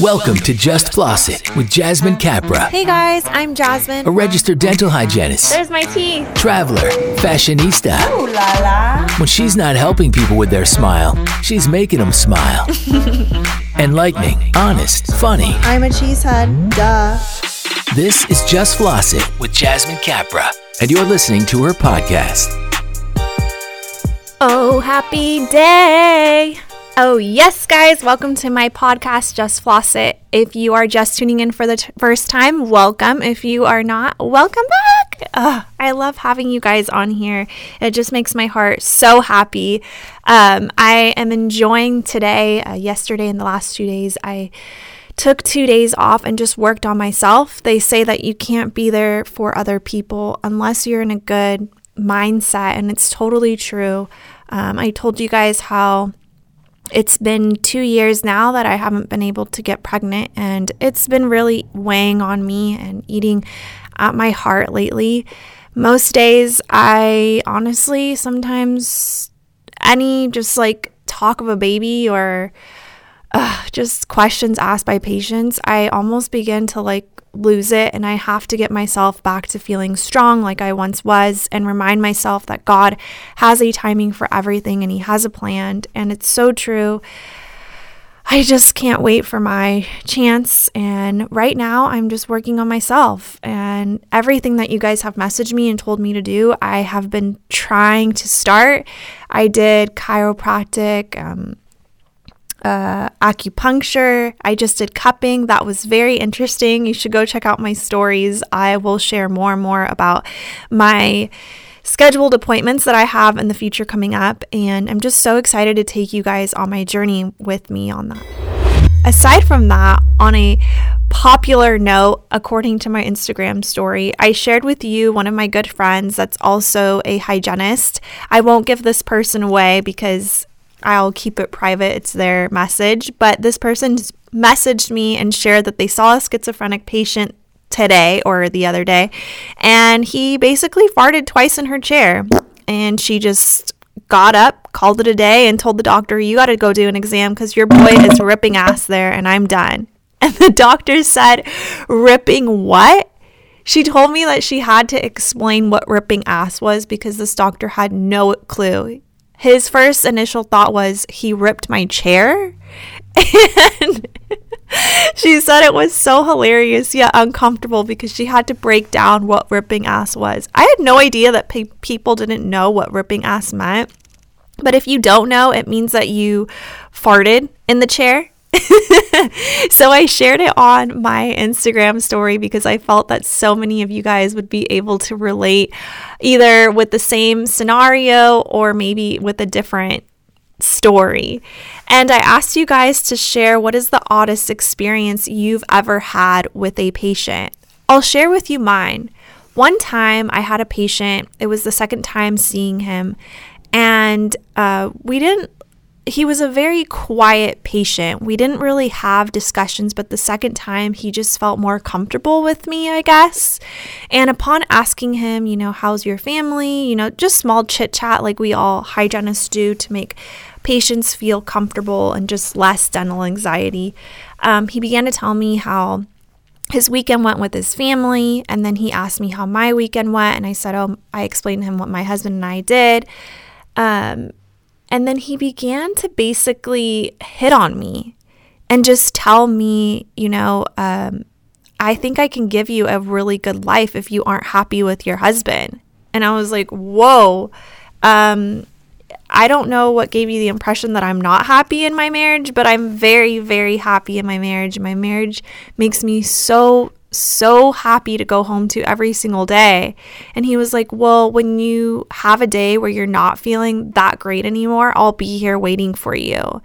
Welcome to Just Floss It with Jasmine Capra, Hey guys, I'm Jasmine. a registered dental hygienist, There's my teeth. traveler, fashionista. Ooh la la. When she's not helping people with their smile, she's making them smile. Enlightening, honest, funny. I'm a cheesehead. Duh. This is Just Floss It with Jasmine Capra, and you're listening to her podcast. Oh, happy day. Oh, yes, guys. Welcome to my podcast, Just Floss It. If you are just tuning in for the t- first time, welcome. If you are not, welcome back. Ugh, I love having you guys on here. It just makes my heart so happy. Um, I am enjoying today. Uh, yesterday and the last two days, I took two days off and just worked on myself. They say that you can't be there for other people unless you're in a good mindset, and it's totally true. Um, I told you guys how it's been two years now that I haven't been able to get pregnant, and it's been really weighing on me and eating at my heart lately. Most days, I honestly sometimes any just like talk of a baby or uh, just questions asked by patients, I almost begin to like lose it and I have to get myself back to feeling strong like I once was and remind myself that God has a timing for everything and He has a plan. And it's so true. I just can't wait for my chance. And right now, I'm just working on myself. And everything that you guys have messaged me and told me to do, I have been trying to start. I did chiropractic, um, uh, acupuncture. I just did cupping. That was very interesting. You should go check out my stories. I will share more and more about my scheduled appointments that I have in the future coming up. And I'm just so excited to take you guys on my journey with me on that. Aside from that, on a popular note, according to my Instagram story, I shared with you one of my good friends that's also a hygienist. I won't give this person away because I'll keep it private. It's their message. But this person messaged me and shared that they saw a schizophrenic patient today or the other day, and he basically farted twice in her chair. And she just got up, called it a day, and told the doctor, You got to go do an exam because your boy is ripping ass there, and I'm done. And the doctor said, Ripping what? She told me that she had to explain what ripping ass was because this doctor had no clue his first initial thought was he ripped my chair? And she said it was so hilarious yet uncomfortable because she had to break down what ripping ass was. I had no idea that pe- people didn't know what ripping ass meant. But if you don't know it means that you farted in the chair so I shared it on my Instagram story because I felt that so many of you guys would be able to relate either with the same scenario or maybe with a different story. And I asked you guys to share what is the oddest experience you've ever had with a patient. I'll share with you mine. One time I had a patient, it was the second time seeing him, and uh, we didn't he was a very quiet patient. We didn't really have discussions, but the second time he just felt more comfortable with me, I guess. And upon asking him, you know, how's your family, you know, just small chit chat like we all hygienists do to make patients feel comfortable and just less dental anxiety, um, he began to tell me how his weekend went with his family. And then he asked me how my weekend went. And I said, Oh, I explained to him what my husband and I did. Um, and then he began to basically hit on me and just tell me, you know, um, I think I can give you a really good life if you aren't happy with your husband. And I was like, whoa. Um, I don't know what gave you the impression that I'm not happy in my marriage, but I'm very, very happy in my marriage. My marriage makes me so, so happy to go home to every single day. And he was like, Well, when you have a day where you're not feeling that great anymore, I'll be here waiting for you.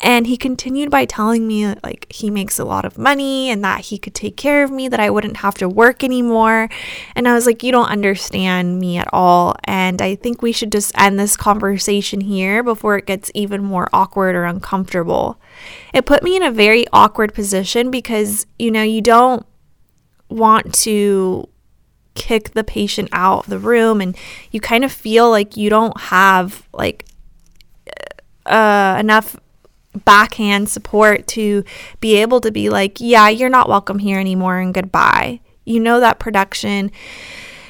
And he continued by telling me like he makes a lot of money and that he could take care of me, that I wouldn't have to work anymore. And I was like, You don't understand me at all. And I think we should just end this conversation here before it gets even more awkward or uncomfortable. It put me in a very awkward position because, you know, you don't want to kick the patient out of the room and you kind of feel like you don't have like uh, enough backhand support to be able to be like, yeah, you're not welcome here anymore and goodbye. You know that production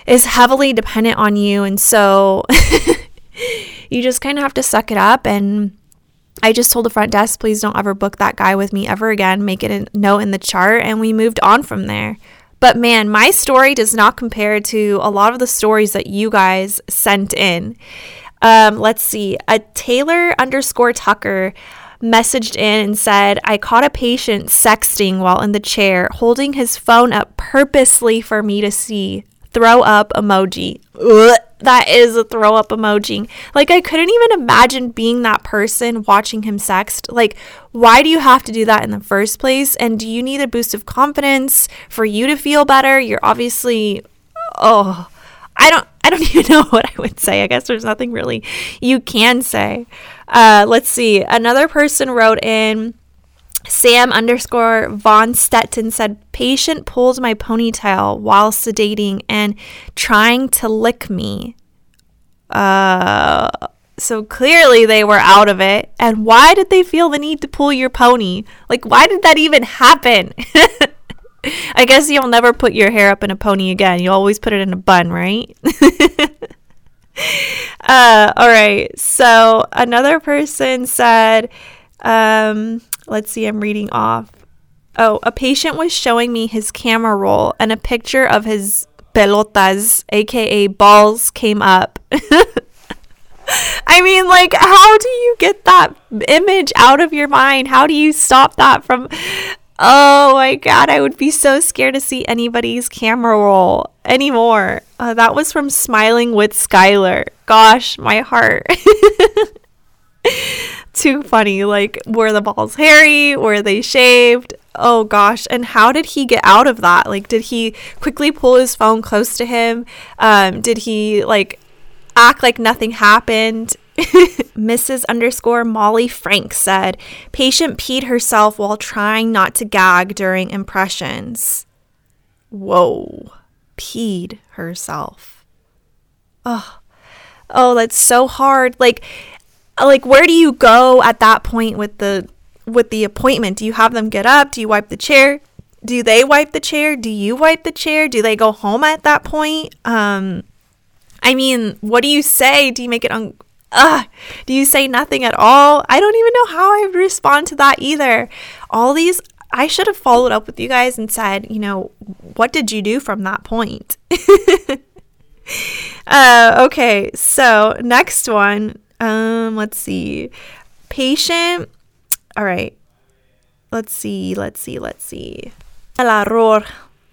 is heavily dependent on you. And so you just kind of have to suck it up. And I just told the front desk, please don't ever book that guy with me ever again. Make it a note in the chart. And we moved on from there. But man, my story does not compare to a lot of the stories that you guys sent in. Um, let's see. A Taylor underscore Tucker messaged in and said, I caught a patient sexting while in the chair, holding his phone up purposely for me to see. Throw up emoji. Ugh, that is a throw up emoji. Like, I couldn't even imagine being that person watching him sext. Like, why do you have to do that in the first place? And do you need a boost of confidence for you to feel better? You're obviously, oh, I don't I don't even know what I would say. I guess there's nothing really you can say. Uh, let's see. Another person wrote in Sam underscore Von Stetton said, Patient pulled my ponytail while sedating and trying to lick me. Uh, so clearly they were out of it. And why did they feel the need to pull your pony? Like, why did that even happen? I guess you'll never put your hair up in a pony again. You always put it in a bun, right? uh, all right. So another person said, um, let's see, I'm reading off. Oh, a patient was showing me his camera roll and a picture of his pelotas, aka balls, came up. I mean, like, how do you get that image out of your mind? How do you stop that from Oh my god, I would be so scared to see anybody's camera roll anymore. Uh, that was from Smiling with Skylar. Gosh, my heart. Too funny. Like, were the balls hairy? Were they shaved? Oh gosh. And how did he get out of that? Like, did he quickly pull his phone close to him? Um, did he, like, act like nothing happened? Mrs. underscore Molly Frank said, patient peed herself while trying not to gag during impressions. Whoa, peed herself. Oh, oh, that's so hard. Like, like where do you go at that point with the with the appointment? Do you have them get up? Do you wipe the chair? Do they wipe the chair? Do you wipe the chair? Do they go home at that point? Um, I mean, what do you say? Do you make it un- Ugh, do you say nothing at all? I don't even know how I would respond to that either. All these, I should have followed up with you guys and said, you know, what did you do from that point? uh, okay, so next one. Um, let's see. Patient. All right. Let's see. Let's see. Let's see. El.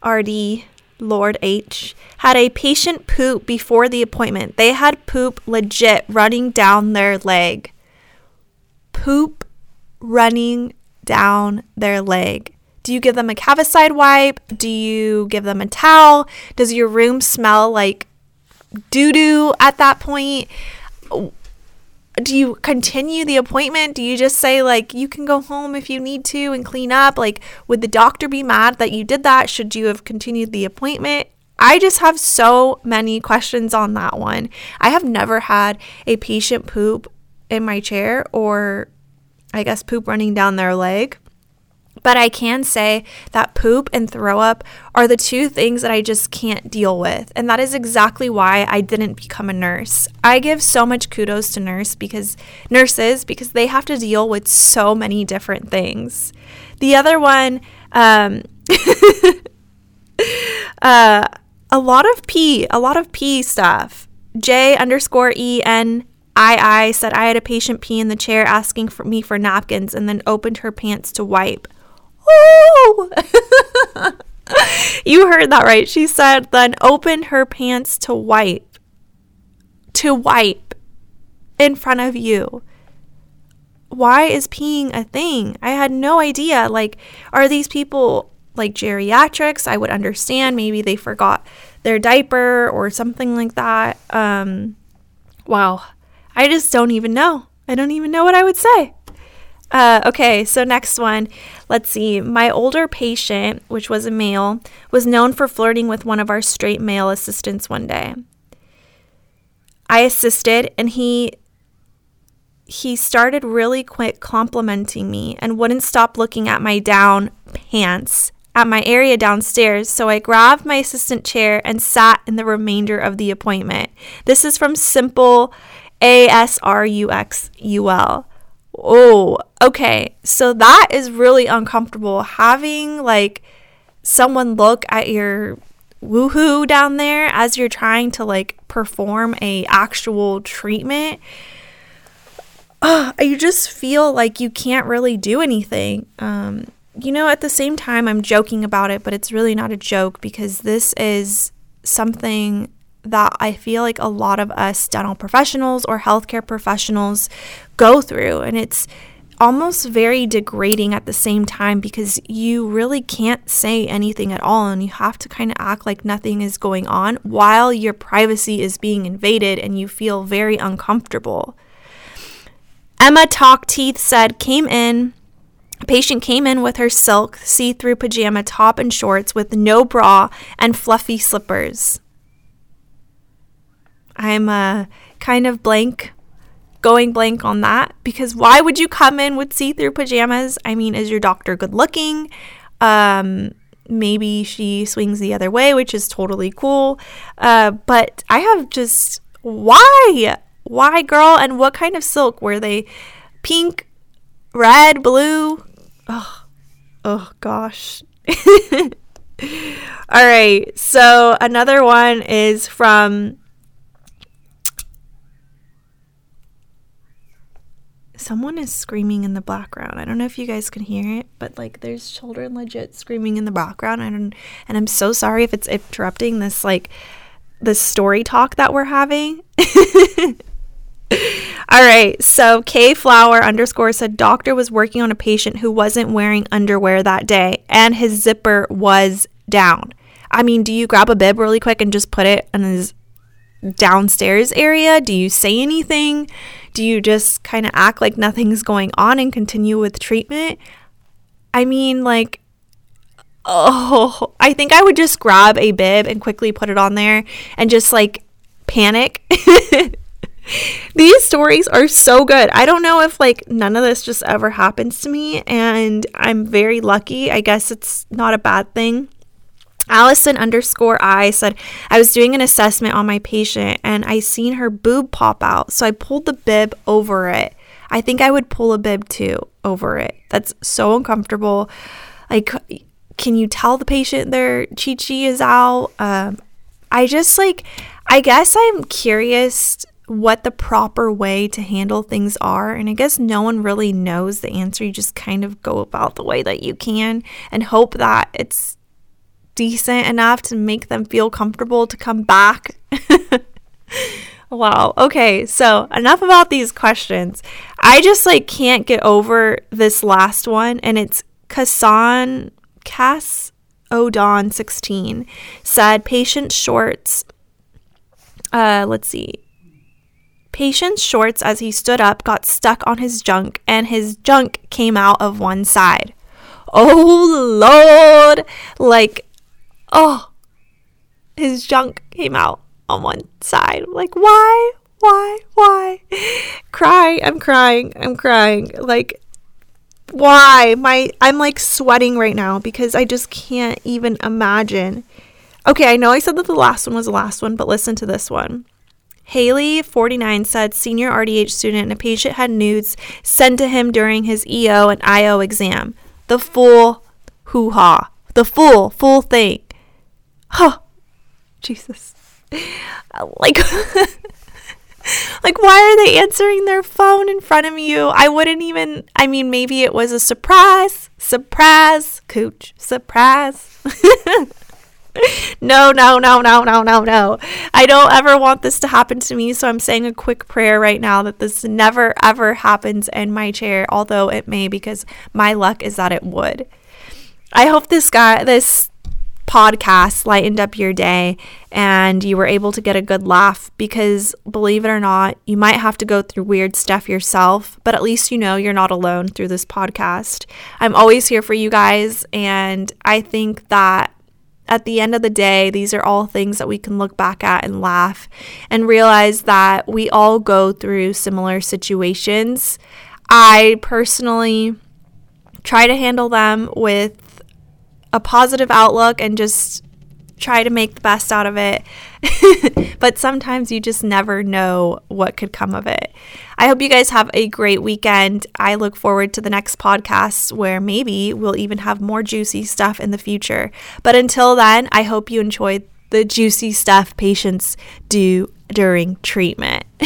RD. Lord H, had a patient poop before the appointment. They had poop legit running down their leg. Poop running down their leg. Do you give them a cavicide wipe? Do you give them a towel? Does your room smell like doo doo at that point? Do you continue the appointment? Do you just say like you can go home if you need to and clean up? Like would the doctor be mad that you did that? Should you have continued the appointment? I just have so many questions on that one. I have never had a patient poop in my chair or I guess poop running down their leg. But I can say that poop and throw up are the two things that I just can't deal with. And that is exactly why I didn't become a nurse. I give so much kudos to nurse because nurses because they have to deal with so many different things. The other one, um, uh, a lot of P, a lot of P stuff. J underscore E N I I said I had a patient pee in the chair asking for me for napkins and then opened her pants to wipe. you heard that right. She said, then opened her pants to wipe. To wipe in front of you. Why is peeing a thing? I had no idea. Like, are these people like geriatrics? I would understand. Maybe they forgot their diaper or something like that. Um, wow. I just don't even know. I don't even know what I would say. Uh, okay, so next one. Let's see. My older patient, which was a male, was known for flirting with one of our straight male assistants one day. I assisted, and he he started really quick complimenting me and wouldn't stop looking at my down pants at my area downstairs, so I grabbed my assistant chair and sat in the remainder of the appointment. This is from Simple A S R U X U L. Oh, okay. So that is really uncomfortable having like someone look at your woohoo down there as you're trying to like perform a actual treatment. Uh, you just feel like you can't really do anything. Um, you know, at the same time, I'm joking about it, but it's really not a joke because this is something that I feel like a lot of us dental professionals or healthcare professionals go through. And it's almost very degrading at the same time because you really can't say anything at all and you have to kind of act like nothing is going on while your privacy is being invaded and you feel very uncomfortable. Emma Talk Teeth said, came in patient came in with her silk see through pajama top and shorts with no bra and fluffy slippers. I'm uh, kind of blank, going blank on that because why would you come in with see through pajamas? I mean, is your doctor good looking? Um, maybe she swings the other way, which is totally cool. Uh, but I have just, why? Why, girl? And what kind of silk? Were they pink, red, blue? Oh, oh gosh. All right. So another one is from someone is screaming in the background. I don't know if you guys can hear it, but like there's children legit screaming in the background. I don't and I'm so sorry if it's interrupting this like the story talk that we're having. All right. So K Flower underscore said doctor was working on a patient who wasn't wearing underwear that day and his zipper was down. I mean, do you grab a bib really quick and just put it in his downstairs area? Do you say anything? Do you just kind of act like nothing's going on and continue with treatment? I mean, like, oh, I think I would just grab a bib and quickly put it on there and just like panic These stories are so good. I don't know if like none of this just ever happens to me, and I'm very lucky. I guess it's not a bad thing. Allison underscore I said, I was doing an assessment on my patient and I seen her boob pop out. So I pulled the bib over it. I think I would pull a bib too over it. That's so uncomfortable. Like, can you tell the patient their chi chi is out? Um, I just like, I guess I'm curious what the proper way to handle things are. And I guess no one really knows the answer. You just kind of go about the way that you can and hope that it's decent enough to make them feel comfortable to come back. wow. Okay. So, enough about these questions. I just like can't get over this last one and it's Kassan Cass Odon 16 said patient shorts uh let's see Patient's shorts as he stood up got stuck on his junk and his junk came out of one side. Oh Lord! Like, oh, his junk came out on one side. Like, why? Why? Why? Cry. I'm crying. I'm crying. Like, why? My I'm like sweating right now because I just can't even imagine. Okay, I know I said that the last one was the last one, but listen to this one. Haley, 49, said senior RDH student and a patient had nudes sent to him during his EO and IO exam. The full hoo ha. The full, full thing. Huh. Jesus. Uh, like, like, why are they answering their phone in front of you? I wouldn't even, I mean, maybe it was a surprise. Surprise, cooch. Surprise. no, no, no, no, no, no, no. I don't ever want this to happen to me. So I'm saying a quick prayer right now that this never, ever happens in my chair, although it may because my luck is that it would. I hope this guy, this podcast lightened up your day and you were able to get a good laugh because believe it or not, you might have to go through weird stuff yourself, but at least you know you're not alone through this podcast. I'm always here for you guys, and I think that at the end of the day, these are all things that we can look back at and laugh and realize that we all go through similar situations. I personally try to handle them with a positive outlook and just try to make the best out of it. but sometimes you just never know what could come of it. I hope you guys have a great weekend. I look forward to the next podcast where maybe we'll even have more juicy stuff in the future. But until then, I hope you enjoyed the juicy stuff patients do during treatment.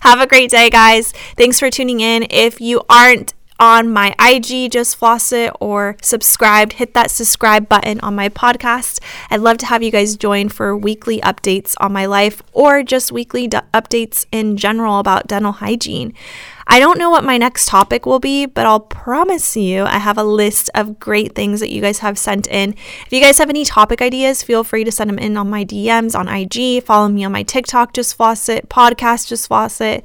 Have a great day, guys. Thanks for tuning in. If you aren't on my IG, Just Floss It, or subscribed, hit that subscribe button on my podcast. I'd love to have you guys join for weekly updates on my life or just weekly d- updates in general about dental hygiene. I don't know what my next topic will be, but I'll promise you I have a list of great things that you guys have sent in. If you guys have any topic ideas, feel free to send them in on my DMs on IG. Follow me on my TikTok, Just Floss It, podcast, Just Floss It.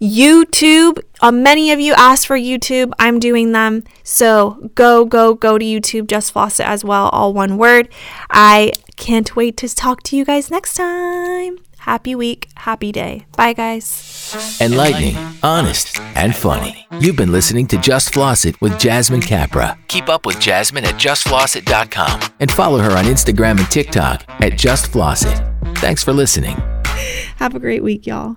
YouTube. Uh, many of you asked for YouTube. I'm doing them. So go, go, go to YouTube. Just Floss It as well. All one word. I can't wait to talk to you guys next time. Happy week. Happy day. Bye, guys. Enlightening, honest, and funny. You've been listening to Just Floss It with Jasmine Capra. Keep up with Jasmine at justflossit.com and follow her on Instagram and TikTok at Just Floss It. Thanks for listening. Have a great week, y'all.